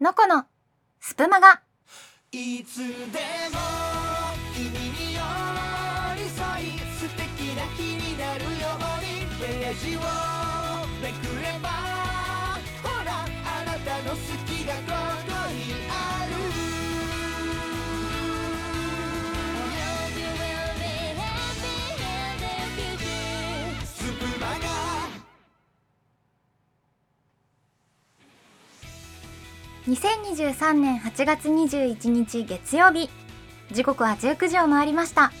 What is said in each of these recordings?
のこのスプマガ。いつでも君に寄り添い素敵な日になるように。ページをめくればほらあなたの好きがこう。2023年8月21日月曜日時刻は19時を回りました。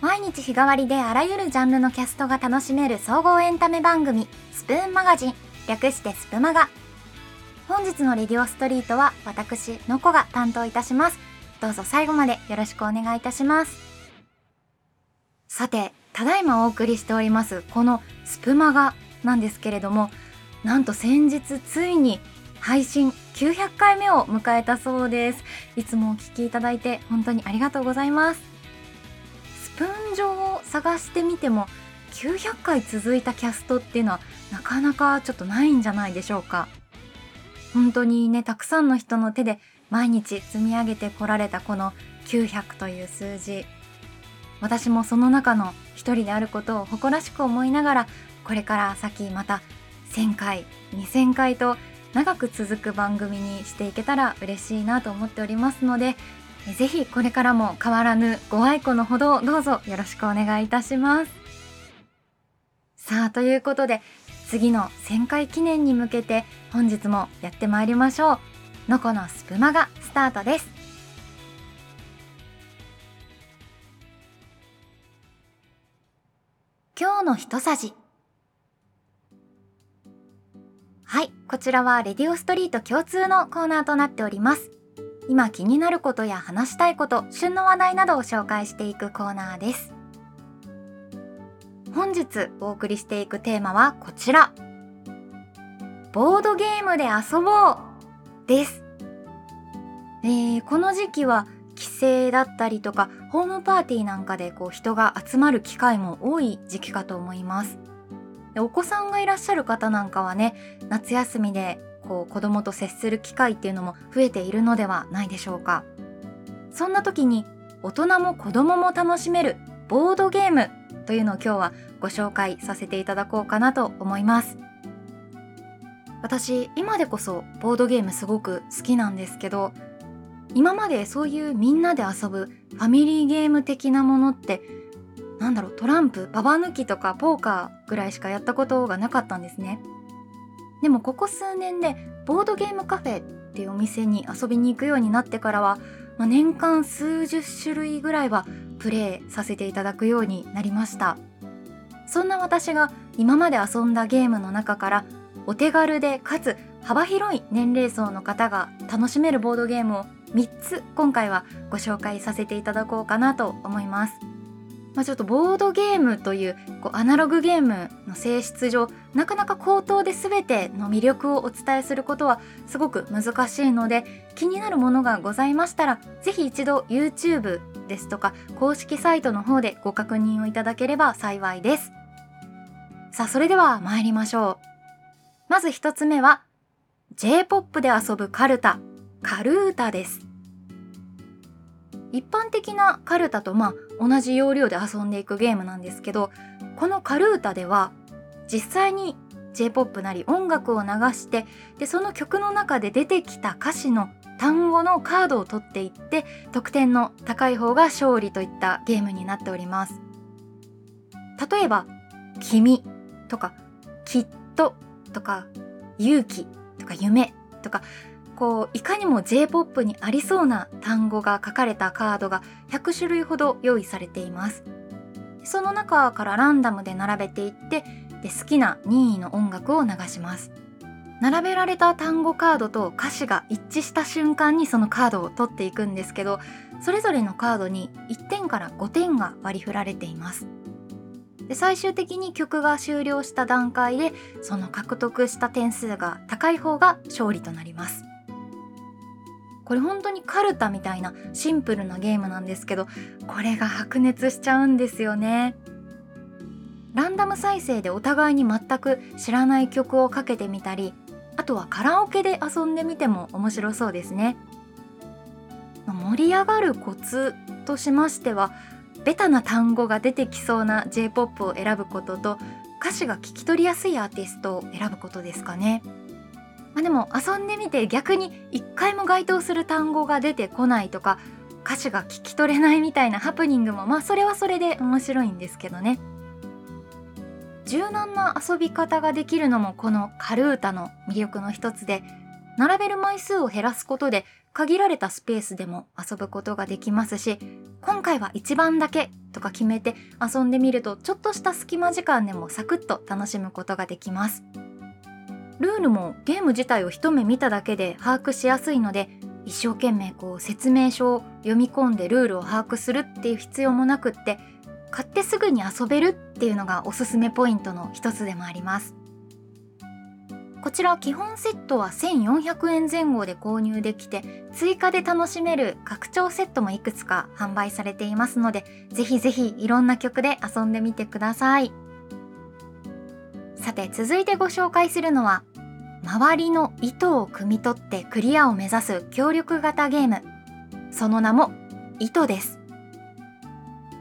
毎日日替わりであらゆるジャンルのキャストが楽しめる総合エンタメ番組スプーンマガジン略してスプマガ。本日のレディオストリートは私のこが担当いたします。どうぞ最後までよろしくお願いいたします。さてただいまお送りしておりますこのスプマガなんですけれどもなんと先日ついに配信900回目を迎えたそうです。いつもお聞きいただいて本当にありがとうございます。スプーン上を探してみても900回続いたキャストっていうのはなかなかちょっとないんじゃないでしょうか。本当にねたくさんの人の手で毎日積み上げてこられたこの900という数字。私もその中の一人であることを誇らしく思いながらこれから先また1000回2000回と長く続く番組にしていけたら嬉しいなと思っておりますのでぜひこれからも変わらぬご愛顧のほどどうぞよろしくお願いいたします。さあということで次の1000回記念に向けて本日もやってまいりましょう。のこのスプマがスタートです。今日の一さじ。はい、こちらはレディオストリート共通のコーナーとなっております。今気になることや話したいこと、旬の話題などを紹介していくコーナーです。本日お送りしていくテーマはこちら。ボードゲームで遊ぼうです。えー、この時期は帰省だったりとかホームパーティーなんかでこう人が集まる機会も多い時期かと思います。お子さんがいらっしゃる方なんかはね夏休みでこう子供と接する機会っていうのも増えているのではないでしょうか。そんな時に大人も子供も楽しめるボードゲームというのを今日はご紹介させていただこうかなと思います。私今でこそボードゲームすごく好きなんですけど今までそういうみんなで遊ぶファミリーゲーム的なものってなんだろうトランプババ抜きとかポーカーぐらいしかやったことがなかったんですね。でもここ数年でボードゲームカフェっていうお店に遊びに行くようになってからは、まあ、年間数十種類ぐらいはプレイさせていただくようになりました。そんな私が今まで遊んだゲームの中からお手軽でかつ幅広い年齢層の方が楽しめるボードゲームを3つ今回はご紹介させていただこうかなと思います。まあ、ちょっとボードゲームというこうアナログゲームの性質上なかなか口頭で全ての魅力をお伝えすることはすごく難しいので気になるものがございましたら是非一度 YouTube ですとか公式サイトの方でご確認をいただければ幸いです。さあそれでは参りましょう。まず一つ目は J-POP で遊ぶカルタカルータです。一般的なカルタとまあ同じ要領で遊んでいくゲームなんですけどこのカルータでは実際に J-POP なり音楽を流してでその曲の中で出てきた歌詞の単語のカードを取っていって得点の高い方が勝利といったゲームになっております。例えば「君」とか「きっと」とか「勇気」とか「夢」とかこういかにも J-POP にありそうな単語が書かれたカードが100種類ほど用意されています。その中からランダムで並べていってで好きな任意の音楽を流します。並べられた単語カードと歌詞が一致した瞬間にそのカードを取っていくんですけどそれぞれのカードに1点から5点が割り振られています。で最終的に曲が終了した段階でその獲得した点数が高い方が勝利となります。これ本当にカルタみたいなシンプルなゲームなんですけどこれが白熱しちゃうんですよねランダム再生でお互いに全く知らない曲をかけてみたりあとはカラオケで遊んでみても面白そうですね盛り上がるコツとしましてはベタな単語が出てきそうな J-POP を選ぶことと歌詞が聞き取りやすいアーティストを選ぶことですかね。まあ、でも遊んでみて逆に一回も該当する単語が出てこないとか歌詞が聞き取れないみたいなハプニングもまあそれはそれで面白いんですけどね。柔軟な遊び方ができるのもこのカルータの魅力の一つで並べる枚数を減らすことで限られたスペースでも遊ぶことができますし今回は1番だけとか決めて遊んでみるとちょっとした隙間時間でもサクッと楽しむことができますルールもゲーム自体を一目見ただけで把握しやすいので一生懸命こう説明書を読み込んでルールを把握するっていう必要もなくって買ってすぐに遊べるっていうのがおすすめポイントの一つでもあります。こちら基本セットは1400円前後で購入できて追加で楽しめる拡張セットもいくつか販売されていますのでぜひぜひいろんな曲で遊んでみてください。さて続いてご紹介するのは周りの糸を汲み取ってクリアを目指す協力型ゲーム。その名も糸です、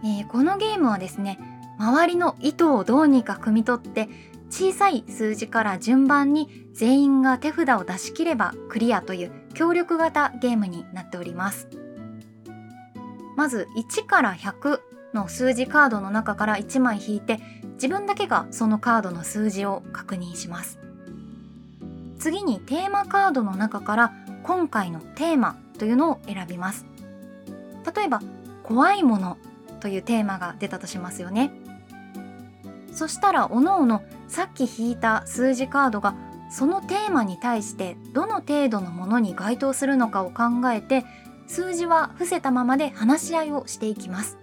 えー、このゲームはですね周りの糸をどうにか汲み取って小さい数字から順番に全員が手札を出し切ればクリアという協力型ゲームになっております。まず1から100の数字カードの中から1枚引いて自分だけがそのカードの数字を確認します。次にテーマカードの中から今回のテーマというのを選びます。例えば怖いものというテーマが出たとしますよね。そしたらおのおのさっき引いた数字カードがそのテーマに対してどの程度のものに該当するのかを考えて数字は伏せたままで話し合いをしていきます。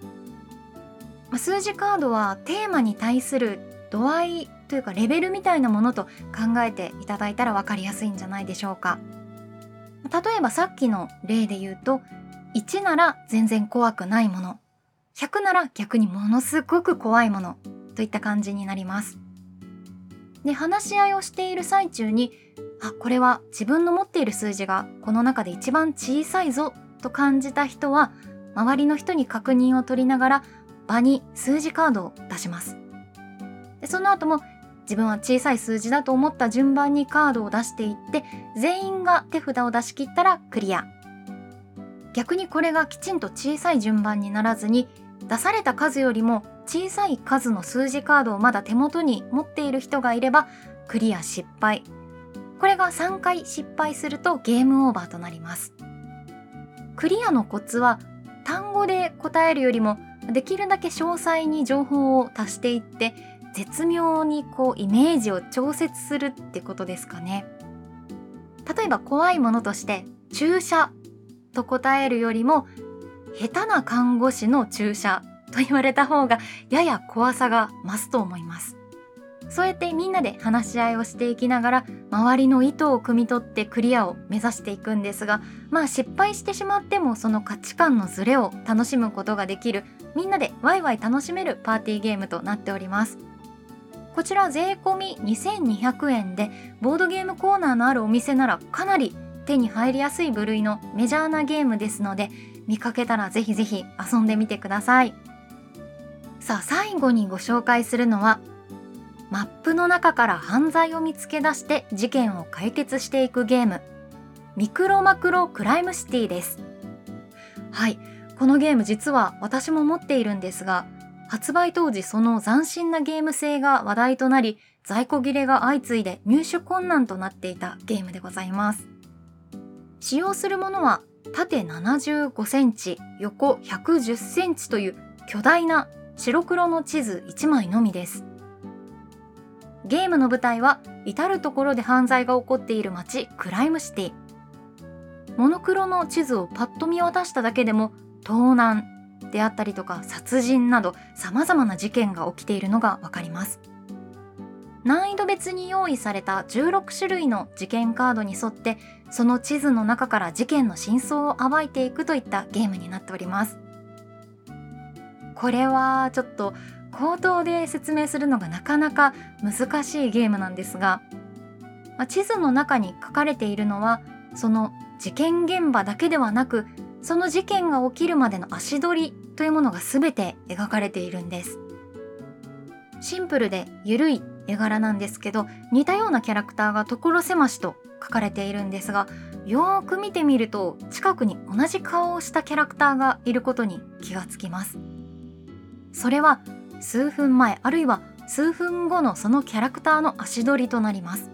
数字カードはテーマに対する度合いというかレベルみたいなものと考えていただいたら分かりやすいんじゃないでしょうか。例えばさっきの例で言うと1なら全然怖くないもの。100なら逆にものすごく怖いもの。といった感じになります。で話し合いをしている最中にあこれは自分の持っている数字がこの中で一番小さいぞ。と感じた人は周りの人に確認を取りながら場に数字カードを出します。でその後も自分は小さい数字だと思った順番にカードを出していって全員が手札を出し切ったらクリア。逆にこれがきちんと小さい順番にならずに出された数よりも小さい数の数字カードをまだ手元に持っている人がいればクリア失敗。これが3回失敗するとゲームオーバーとなります。クリアのコツは単語で答えるよりもできるだけ詳細に情報を足していって絶妙にこうイメージを調節するってことですかね。例えば怖いものとして注射と答えるよりも下手な看護師の注射と言われた方がやや怖さが増すと思います。そうやってみんなで話し合いをしていきながら周りの意図を汲み取ってクリアを目指していくんですがまあ失敗してしまってもその価値観のズレを楽しむことができるみんなでワイワイ楽しめるパーティーゲームとなっております。こちら税込み2200円でボードゲームコーナーのあるお店ならかなり手に入りやすい部類のメジャーなゲームですので見かけたらぜひぜひ遊んでみてください。さあ最後にご紹介するのはマップの中から犯罪を見つけ出して事件を解決していくゲームミクロマクロクライムシティですはいこのゲーム実は私も持っているんですが発売当時その斬新なゲーム性が話題となり在庫切れが相次いで入手困難となっていたゲームでございます。使用するものは縦75センチ横110センチという巨大な白黒の地図1枚のみです。ゲームの舞台は至る所で犯罪が起こっている街クライムシティ。モノクロの地図をパッと見渡しただけでも盗難であったりとか殺人など様々な事件が起きているのがわかります。難易度別に用意された16種類の事件カードに沿ってその地図の中から事件の真相を暴いていくといったゲームになっております。これはちょっと口頭で説明するのがなかなか難しいゲームなんですがまあ、地図の中に書かれているのはその事件現場だけではなくその事件が起きるまでの足取りというものが全て描かれているんです。シンプルで緩い絵柄なんですけど似たようなキャラクターが所狭しと書かれているんですがよーく見てみると近くに同じ顔をしたキャラクターがいることに気がつきます。それは数分前あるいは数分後のそのキャラクターの足取りとなります。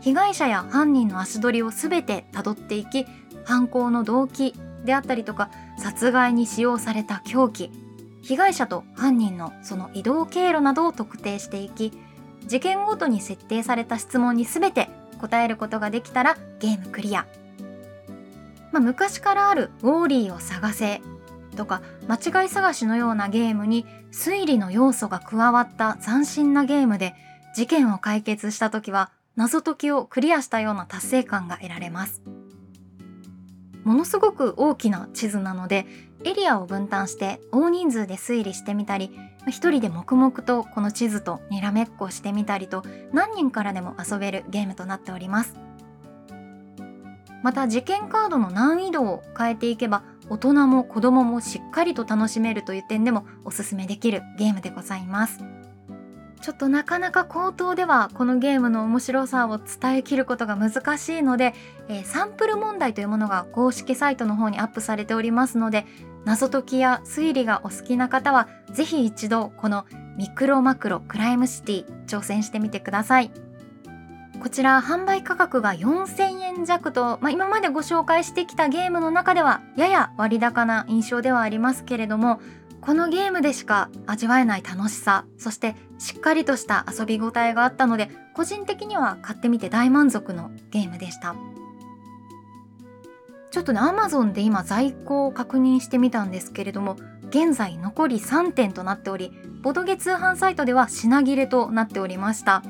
被害者や犯人の足取りを全てたどっていき犯行の動機であったりとか殺害に使用された凶器被害者と犯人のその移動経路などを特定していき事件ごとに設定された質問に全て答えることができたらゲームクリア、まあ、昔からある「ウォーリーを探せ」とか間違い探しのようなゲームに推理の要素が加わった斬新なゲームで事件を解決した時は謎解きをクリアしたような達成感が得られます。ものすごく大きな地図なのでエリアを分担して大人数で推理してみたり一人で黙々とこの地図とにらめっこしてみたりと何人からでも遊べるゲームとなっております。また事件カードの難易度を変えていけば大人も子供もしっかりと楽しめるという点でもおすすめできるゲームでございます。ちょっとなかなか口頭ではこのゲームの面白さを伝えきることが難しいので、えー、サンプル問題というものが公式サイトの方にアップされておりますので謎解きや推理がお好きな方は是非一度このミクロマクロクライムシティ挑戦してみてください。こちら販売価格が4000円弱と、まあ、今までご紹介してきたゲームの中ではやや割高な印象ではありますけれどもこのゲームでしか味わえない楽しさそしてしっかりとした遊び応えがあったので個人的には買ってみて大満足のゲームでした。ちょっとね Amazon で今在庫を確認してみたんですけれども現在残り3点となっておりボドゲ通販サイトでは品切れとなっておりました。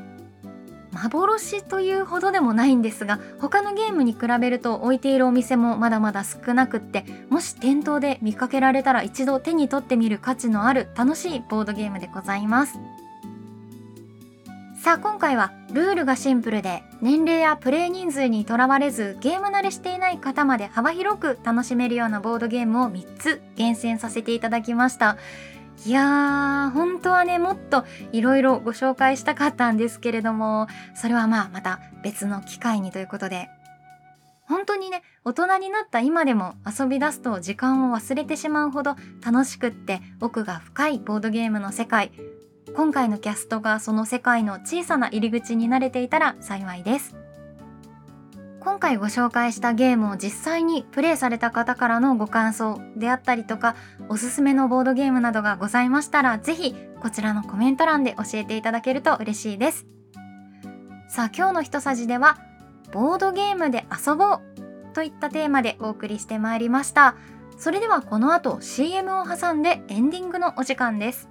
幻というほどでもないんですが他のゲームに比べると置いているお店もまだまだ少なくってもし店頭で見かけられたら一度手に取ってみる価値のある楽しいボードゲームでございます。さあ今回はルールがシンプルで年齢やプレイ人数にとらわれずゲーム慣れしていない方まで幅広く楽しめるようなボードゲームを3つ厳選させていただきました。いやー本当はねもっといろいろご紹介したかったんですけれどもそれはまあまた別の機会にということで。本当にね大人になった今でも遊び出すと時間を忘れてしまうほど楽しくって奥が深いボードゲームの世界。今回のキャストがその世界の小さな入り口に慣れていたら幸いです。今回ご紹介したゲームを実際にプレイされた方からのご感想であったりとかおすすめのボードゲームなどがございましたら是非こちらのコメント欄で教えていただけると嬉しいですさあ今日のひとさじではボードゲームで遊ぼうといったテーマでお送りしてまいりましたそれではこの後 CM を挟んでエンディングのお時間です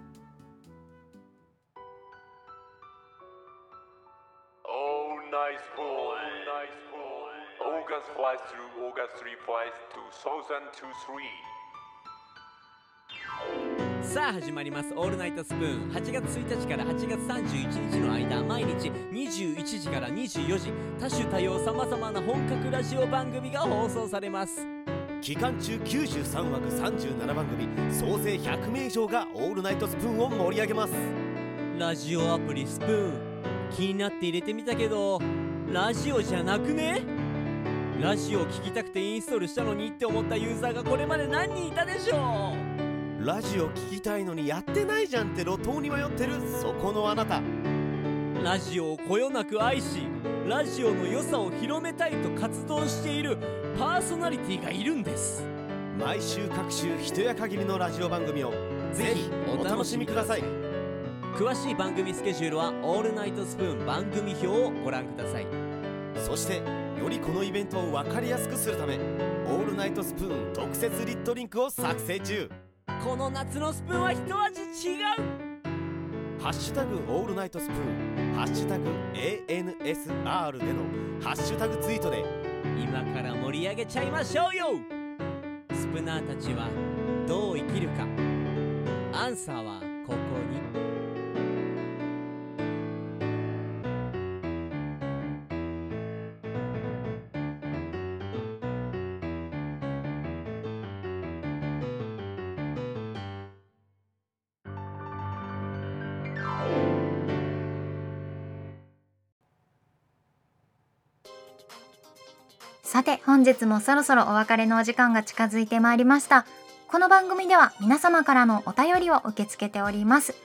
Oh, nice boy. Nice boy. August flies through August 3 flies 2023. さあ始まります「オールナイトスプーン」8月1日から8月31日の間毎日21時から24時多種多様さまざまな本格ラジオ番組が放送されます。期間中93枠37番組総勢100名以上がオールナイトスプーンを盛り上げます。ラジオアプリスプーン。気になって入れてみたけどラジオじゃなくね？ラジオ聞きたくてインストールしたのにって思ったユーザーがこれまで何人いたでしょラジオ聞きたいのにやってないじゃんって路頭に迷ってるそこのあなた。うラジオをこよなく愛しラジオの良さを広めたいと活動しているパーソナリティがいるんです。毎週各週一夜限りのラジオ番組をぜひお楽しみください。詳しい番組スケジュールは「オールナイトスプーン」番組表をご覧くださいそしてよりこのイベントを分かりやすくするためオールナイトスプーン特設リットリンクを作成中。この夏のスプーンは一味違う。ハッシュタグオールナイトスプーンハッシュタグ ANSR でのハッシュタグツイートで。今から盛り上げちゃいましょうよ。スプナーたちはどう生きるか。アンサーはここにさて本日もそろそろお別れのお時間が近づいてまいりました。この番組では皆様からのお便りを受け付けております。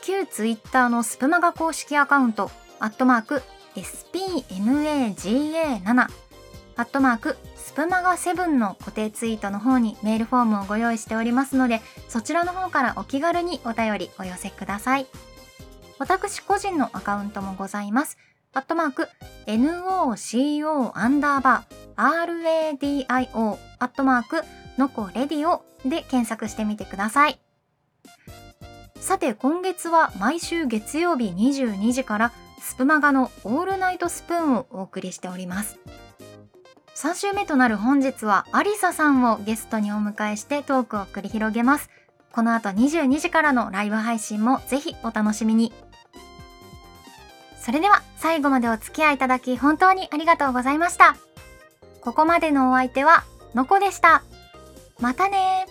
旧ツイッターのスプマガ公式アカウントアットマーク SPMAGA7 アットマークスプマガ7の固定ツイートの方にメールフォームをご用意しておりますのでそちらの方からお気軽にお便りお寄せください。私個人のアカウントもございます。アットマーク NOCO アンダーバー RADIO アットマークのこレディオで検索してみてください。さて今月は毎週月曜日22時からスプマガのオールナイトスプーンをお送りしております。3週目となる本日はアリサさんをゲストにお迎えしてトークを繰り広げます。この後22時からのライブ配信もぜひお楽しみに。それでは最後までお付き合いいただき本当にありがとうございました。ここまでのお相手はのこでした。またね